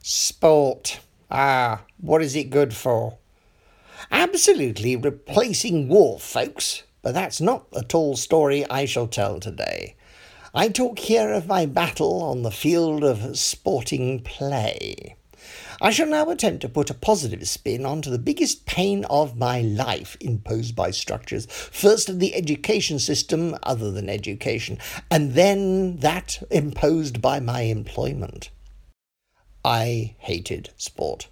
Sport. Ah, what is it good for? Absolutely replacing war, folks. But that's not the tall story I shall tell today. I talk here of my battle on the field of sporting play. I shall now attempt to put a positive spin onto the biggest pain of my life imposed by structures. First, the education system, other than education, and then that imposed by my employment. I hated sport.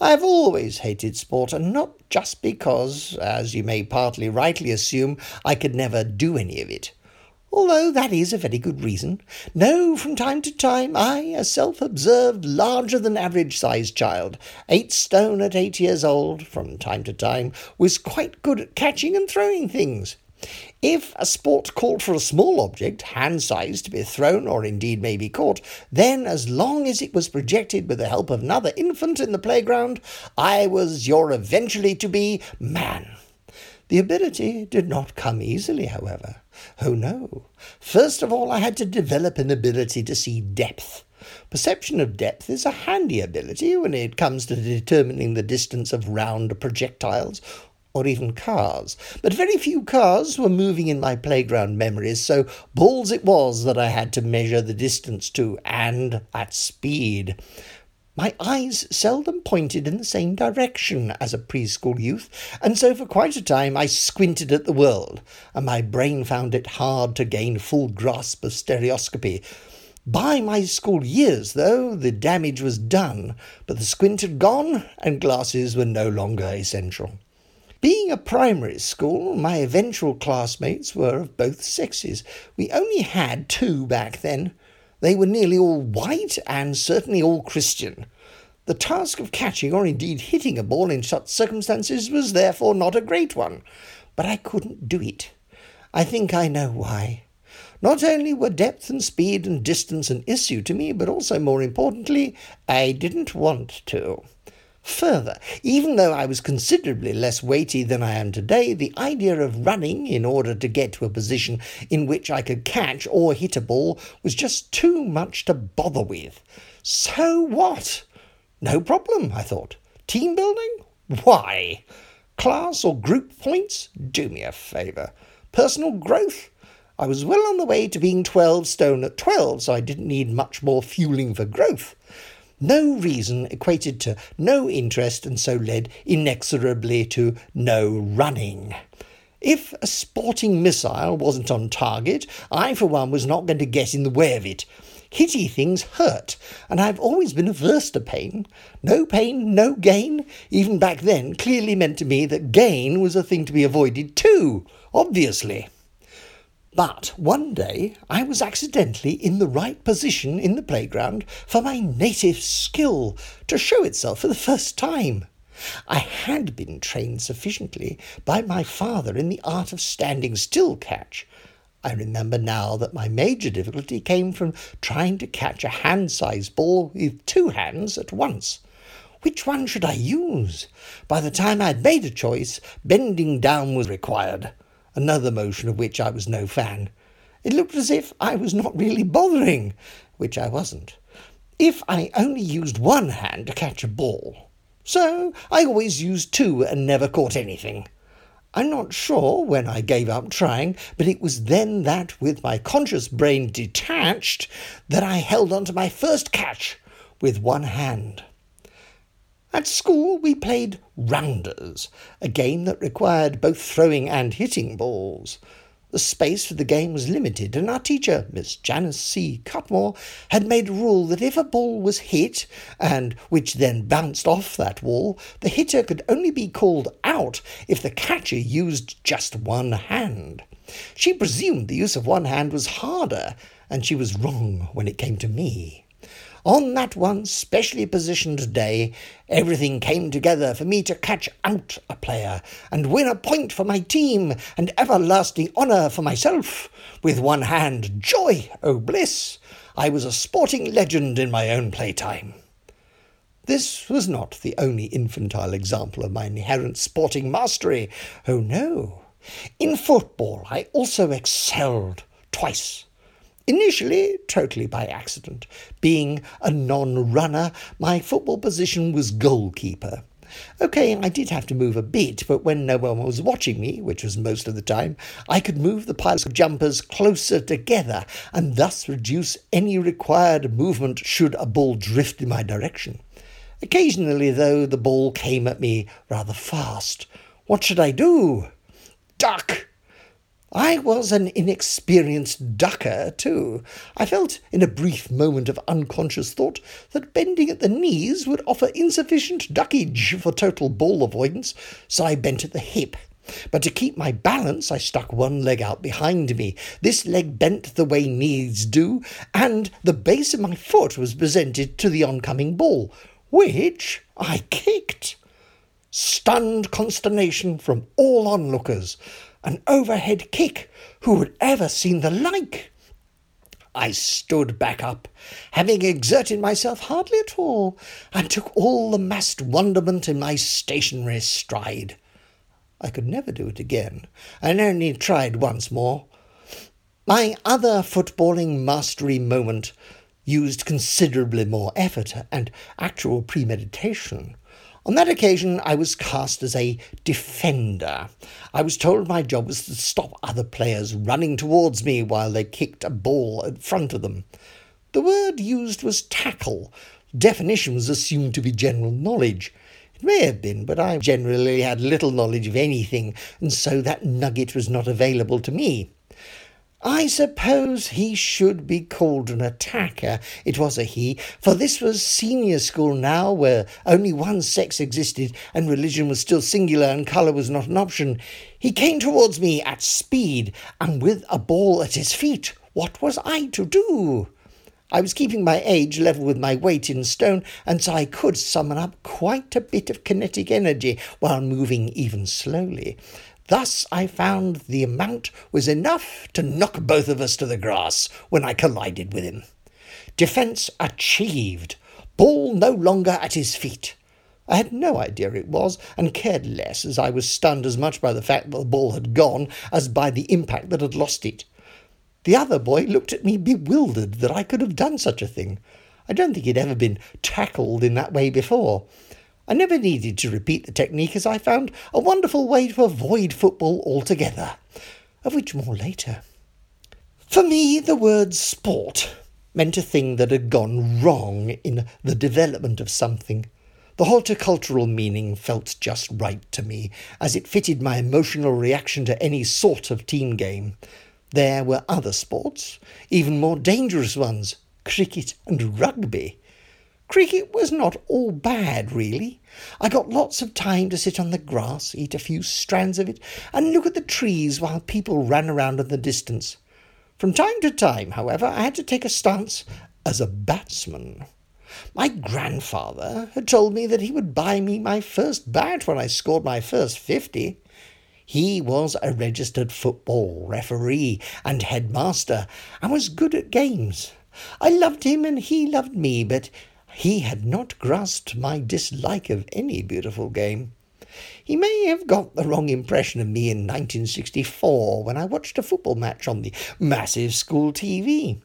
I have always hated sport, and not just because, as you may partly rightly assume, I could never do any of it although that is a very good reason. No, from time to time, I, a self observed, larger than average sized child, eight stone at eight years old, from time to time, was quite good at catching and throwing things. If a sport called for a small object, hand sized, to be thrown or indeed may be caught, then, as long as it was projected with the help of another infant in the playground, I was your eventually to be man. The ability did not come easily, however. Oh no. First of all, I had to develop an ability to see depth. Perception of depth is a handy ability when it comes to determining the distance of round projectiles or even cars. But very few cars were moving in my playground memories, so balls it was that I had to measure the distance to, and at speed. My eyes seldom pointed in the same direction as a preschool youth, and so for quite a time I squinted at the world, and my brain found it hard to gain full grasp of stereoscopy. By my school years, though, the damage was done, but the squint had gone, and glasses were no longer essential. Being a primary school, my eventual classmates were of both sexes. We only had two back then. They were nearly all white and certainly all Christian. The task of catching or indeed hitting a ball in such circumstances was therefore not a great one, but I couldn't do it. I think I know why. Not only were depth and speed and distance an issue to me, but also, more importantly, I didn't want to. Further, even though I was considerably less weighty than I am today, the idea of running in order to get to a position in which I could catch or hit a ball was just too much to bother with. So what? No problem, I thought. Team building? Why? Class or group points? Do me a favour. Personal growth? I was well on the way to being 12 stone at 12, so I didn't need much more fueling for growth. No reason equated to no interest and so led inexorably to no running. If a sporting missile wasn't on target, I for one was not going to get in the way of it. Hitty things hurt, and I've always been averse to pain. No pain, no gain, even back then, clearly meant to me that gain was a thing to be avoided too, obviously. But one day I was accidentally in the right position in the playground for my native skill to show itself for the first time. I had been trained sufficiently by my father in the art of standing still catch. I remember now that my major difficulty came from trying to catch a hand sized ball with two hands at once. Which one should I use? By the time I'd made a choice, bending down was required another motion of which I was no fan. It looked as if I was not really bothering, which I wasn't. If I only used one hand to catch a ball. So I always used two and never caught anything. I'm not sure when I gave up trying, but it was then that, with my conscious brain detached, that I held on to my first catch with one hand. At school, we played rounders, a game that required both throwing and hitting balls. The space for the game was limited, and our teacher, Miss Janice C. Cutmore, had made a rule that if a ball was hit, and which then bounced off that wall, the hitter could only be called out if the catcher used just one hand. She presumed the use of one hand was harder, and she was wrong when it came to me. On that one specially positioned day, everything came together for me to catch out a player and win a point for my team and everlasting honour for myself. With one hand, joy, oh bliss! I was a sporting legend in my own playtime. This was not the only infantile example of my inherent sporting mastery. Oh no. In football, I also excelled twice. Initially, totally by accident. Being a non runner, my football position was goalkeeper. Okay, I did have to move a bit, but when no one was watching me, which was most of the time, I could move the piles of jumpers closer together and thus reduce any required movement should a ball drift in my direction. Occasionally, though, the ball came at me rather fast. What should I do? Duck! I was an inexperienced ducker, too. I felt, in a brief moment of unconscious thought, that bending at the knees would offer insufficient duckage for total ball avoidance, so I bent at the hip. But to keep my balance, I stuck one leg out behind me. This leg bent the way knees do, and the base of my foot was presented to the oncoming ball, which I kicked. Stunned consternation from all onlookers an overhead kick. Who had ever seen the like? I stood back up, having exerted myself hardly at all, and took all the massed wonderment in my stationary stride. I could never do it again, and only tried once more. My other footballing mastery moment used considerably more effort and actual premeditation. On that occasion, I was cast as a defender. I was told my job was to stop other players running towards me while they kicked a ball in front of them. The word used was tackle. Definition was assumed to be general knowledge. It may have been, but I generally had little knowledge of anything, and so that nugget was not available to me. I suppose he should be called an attacker. It was a he, for this was senior school now, where only one sex existed and religion was still singular and colour was not an option. He came towards me at speed and with a ball at his feet. What was I to do? I was keeping my age level with my weight in stone, and so I could summon up quite a bit of kinetic energy while moving even slowly. Thus I found the amount was enough to knock both of us to the grass when I collided with him. Defence achieved. Ball no longer at his feet. I had no idea it was, and cared less, as I was stunned as much by the fact that the ball had gone as by the impact that had lost it. The other boy looked at me bewildered that I could have done such a thing. I don't think he'd ever been tackled in that way before. I never needed to repeat the technique as I found a wonderful way to avoid football altogether, of which more later. For me, the word sport meant a thing that had gone wrong in the development of something. The horticultural meaning felt just right to me, as it fitted my emotional reaction to any sort of team game. There were other sports, even more dangerous ones cricket and rugby. Cricket was not all bad, really. I got lots of time to sit on the grass, eat a few strands of it, and look at the trees while people ran around in the distance. From time to time, however, I had to take a stance as a batsman. My grandfather had told me that he would buy me my first bat when I scored my first fifty. He was a registered football referee and headmaster, and was good at games. I loved him and he loved me, but he had not grasped my dislike of any beautiful game. He may have got the wrong impression of me in 1964 when I watched a football match on the massive school TV.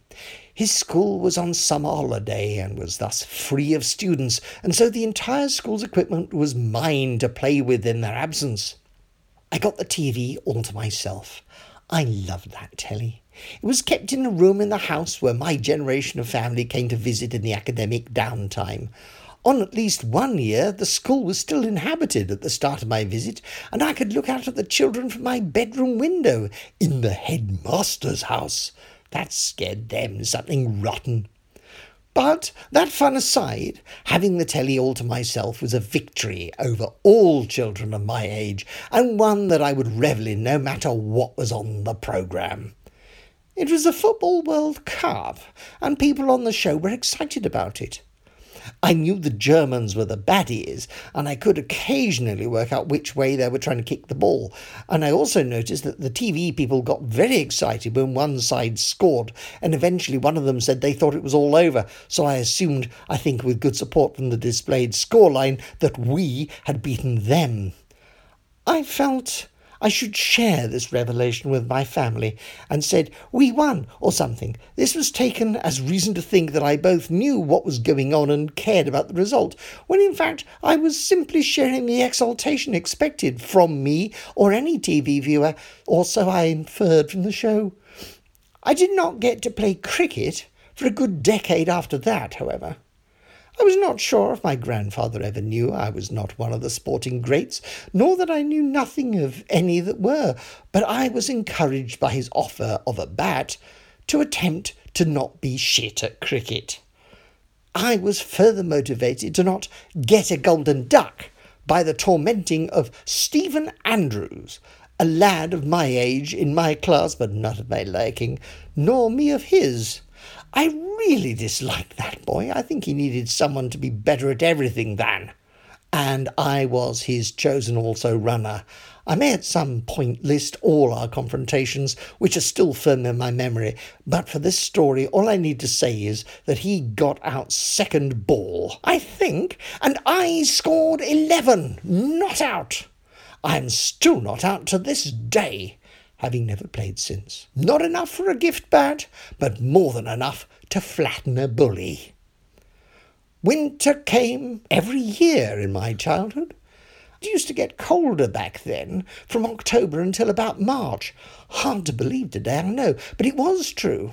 His school was on summer holiday and was thus free of students, and so the entire school's equipment was mine to play with in their absence. I got the TV all to myself. I loved that telly. It was kept in a room in the house where my generation of family came to visit in the academic downtime. On at least one year, the school was still inhabited at the start of my visit, and I could look out at the children from my bedroom window in the headmaster's house. That scared them something rotten. But that fun aside, having the telly all to myself was a victory over all children of my age, and one that I would revel in no matter what was on the programme. It was the Football World Cup, and people on the show were excited about it. I knew the Germans were the baddies, and I could occasionally work out which way they were trying to kick the ball. And I also noticed that the TV people got very excited when one side scored, and eventually one of them said they thought it was all over. So I assumed, I think with good support from the displayed scoreline, that we had beaten them. I felt I should share this revelation with my family and said, We won, or something. This was taken as reason to think that I both knew what was going on and cared about the result, when in fact I was simply sharing the exultation expected from me or any TV viewer, or so I inferred from the show. I did not get to play cricket for a good decade after that, however. I was not sure if my grandfather ever knew I was not one of the sporting greats, nor that I knew nothing of any that were, but I was encouraged by his offer of a bat to attempt to not be shit at cricket. I was further motivated to not get a golden duck by the tormenting of Stephen Andrews, a lad of my age in my class, but not of my liking, nor me of his. I really disliked that boy. I think he needed someone to be better at everything than. And I was his chosen also runner. I may at some point list all our confrontations, which are still firm in my memory, but for this story, all I need to say is that he got out second ball, I think, and I scored 11, not out. I'm still not out to this day having never played since. Not enough for a gift bat, but more than enough to flatten a bully. Winter came every year in my childhood. It used to get colder back then, from October until about March. Hard to believe today, I know, but it was true.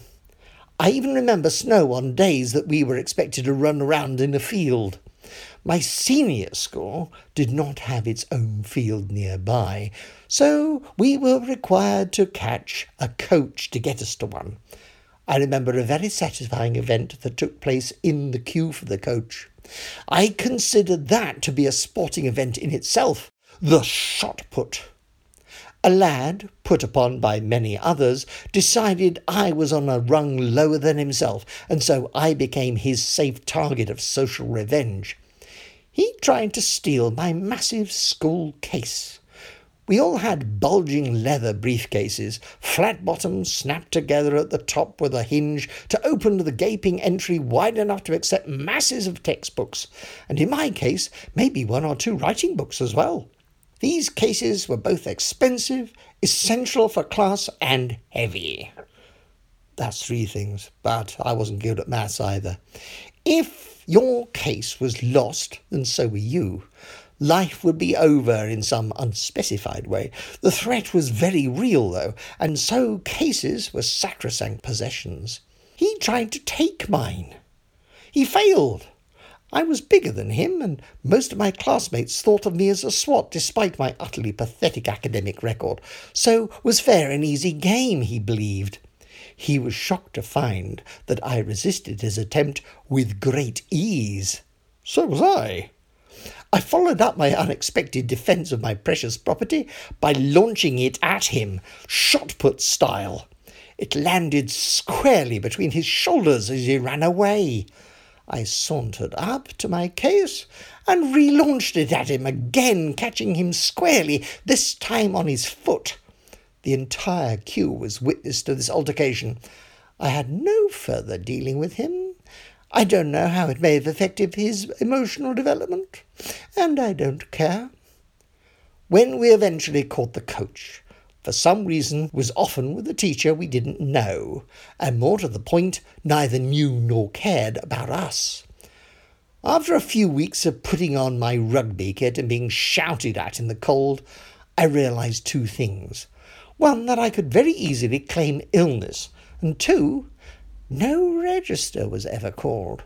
I even remember snow on days that we were expected to run around in a field. My senior school did not have its own field nearby, so we were required to catch a coach to get us to one. I remember a very satisfying event that took place in the queue for the coach. I considered that to be a sporting event in itself, the shot put. A lad, put upon by many others, decided I was on a rung lower than himself, and so I became his safe target of social revenge. He tried to steal my massive school case. We all had bulging leather briefcases, flat bottoms snapped together at the top with a hinge to open the gaping entry wide enough to accept masses of textbooks, and in my case, maybe one or two writing books as well. These cases were both expensive, essential for class, and heavy. That's three things, but I wasn't good at maths either. If your case was lost, then so were you. Life would be over in some unspecified way. The threat was very real, though, and so cases were sacrosanct possessions. He tried to take mine. He failed. I was bigger than him, and most of my classmates thought of me as a swot despite my utterly pathetic academic record, so was fair and easy game, he believed. He was shocked to find that I resisted his attempt with great ease. So was I. I followed up my unexpected defence of my precious property by launching it at him, shot put style. It landed squarely between his shoulders as he ran away. I sauntered up to my case and relaunched it at him again, catching him squarely, this time on his foot. The entire queue was witness to this altercation. I had no further dealing with him. I don't know how it may have affected his emotional development, and I don't care. When we eventually caught the coach, for some reason was often with a teacher we didn't know, and more to the point, neither knew nor cared about us. After a few weeks of putting on my rugby kit and being shouted at in the cold, I realized two things. One, that I could very easily claim illness, and two, no register was ever called.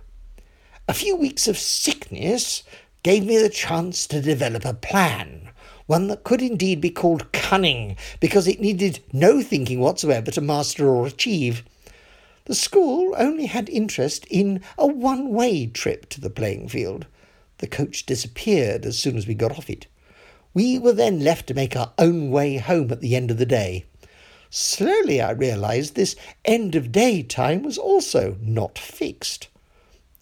A few weeks of sickness gave me the chance to develop a plan, one that could indeed be called cunning, because it needed no thinking whatsoever to master or achieve. The school only had interest in a one way trip to the playing field. The coach disappeared as soon as we got off it. We were then left to make our own way home at the end of the day. Slowly I realized this end of day time was also not fixed.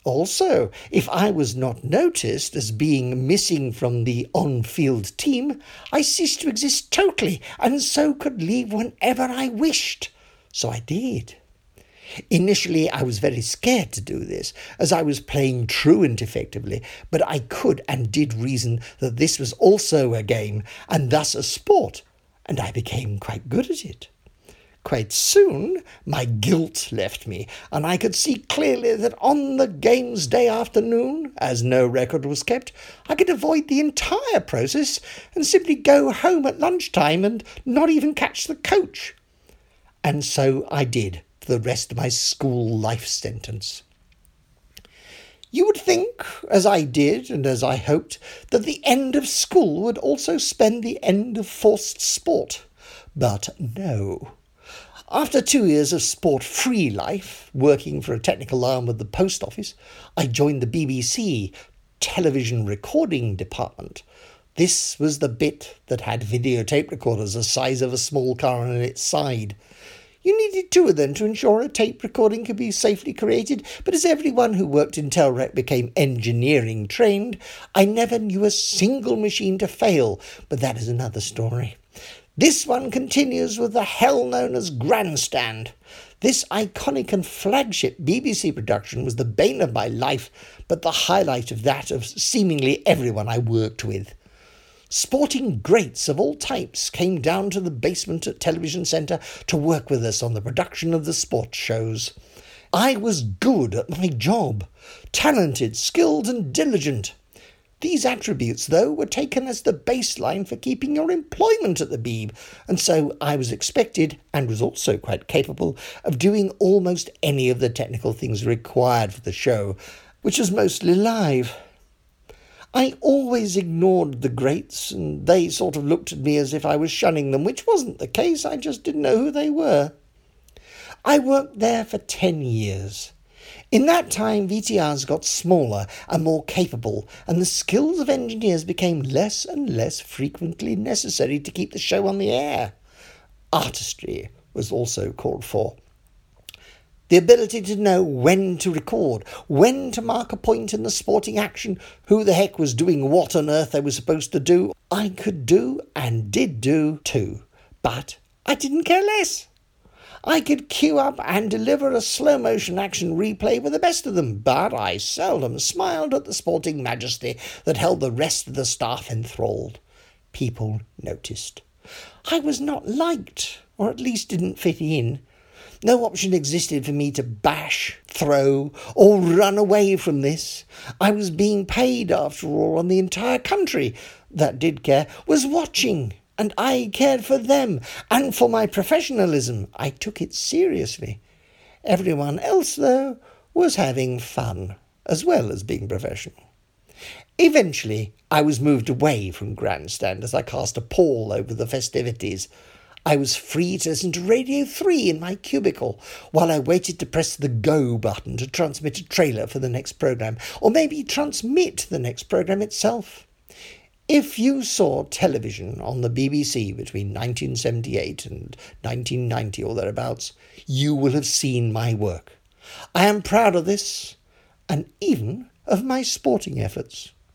Also, if I was not noticed as being missing from the on field team, I ceased to exist totally, and so could leave whenever I wished. So I did. Initially, I was very scared to do this, as I was playing truant effectively, but I could and did reason that this was also a game, and thus a sport, and I became quite good at it. Quite soon, my guilt left me, and I could see clearly that on the game's day afternoon, as no record was kept, I could avoid the entire process and simply go home at lunchtime and not even catch the coach. And so I did for the rest of my school life sentence. You would think, as I did and as I hoped, that the end of school would also spend the end of forced sport. But no. After two years of sport free life, working for a technical arm of the post office, I joined the BBC television recording department. This was the bit that had videotape recorders the size of a small car on its side. You needed two of them to ensure a tape recording could be safely created, but as everyone who worked in Telrec became engineering trained, I never knew a single machine to fail, but that is another story. This one continues with the hell known as Grandstand. This iconic and flagship BBC production was the bane of my life, but the highlight of that of seemingly everyone I worked with. Sporting greats of all types came down to the basement at Television Centre to work with us on the production of the sports shows. I was good at my job, talented, skilled, and diligent. These attributes, though, were taken as the baseline for keeping your employment at the Beeb, and so I was expected, and was also quite capable, of doing almost any of the technical things required for the show, which was mostly live. I always ignored the greats, and they sort of looked at me as if I was shunning them, which wasn't the case, I just didn't know who they were. I worked there for ten years. In that time, VTRs got smaller and more capable, and the skills of engineers became less and less frequently necessary to keep the show on the air. Artistry was also called for. The ability to know when to record, when to mark a point in the sporting action, who the heck was doing what on earth they were supposed to do, I could do and did do too. But I didn't care less. I could cue up and deliver a slow motion action replay with the best of them, but I seldom smiled at the sporting majesty that held the rest of the staff enthralled. People noticed. I was not liked, or at least didn't fit in. No option existed for me to bash, throw, or run away from this. I was being paid, after all, and the entire country that did care was watching and I cared for them and for my professionalism. I took it seriously. Everyone else, though, was having fun as well as being professional. Eventually, I was moved away from Grandstand as I cast a pall over the festivities. I was free to listen to Radio 3 in my cubicle while I waited to press the go button to transmit a trailer for the next programme, or maybe transmit the next programme itself. If you saw television on the BBC between 1978 and 1990 or thereabouts, you will have seen my work. I am proud of this, and even of my sporting efforts.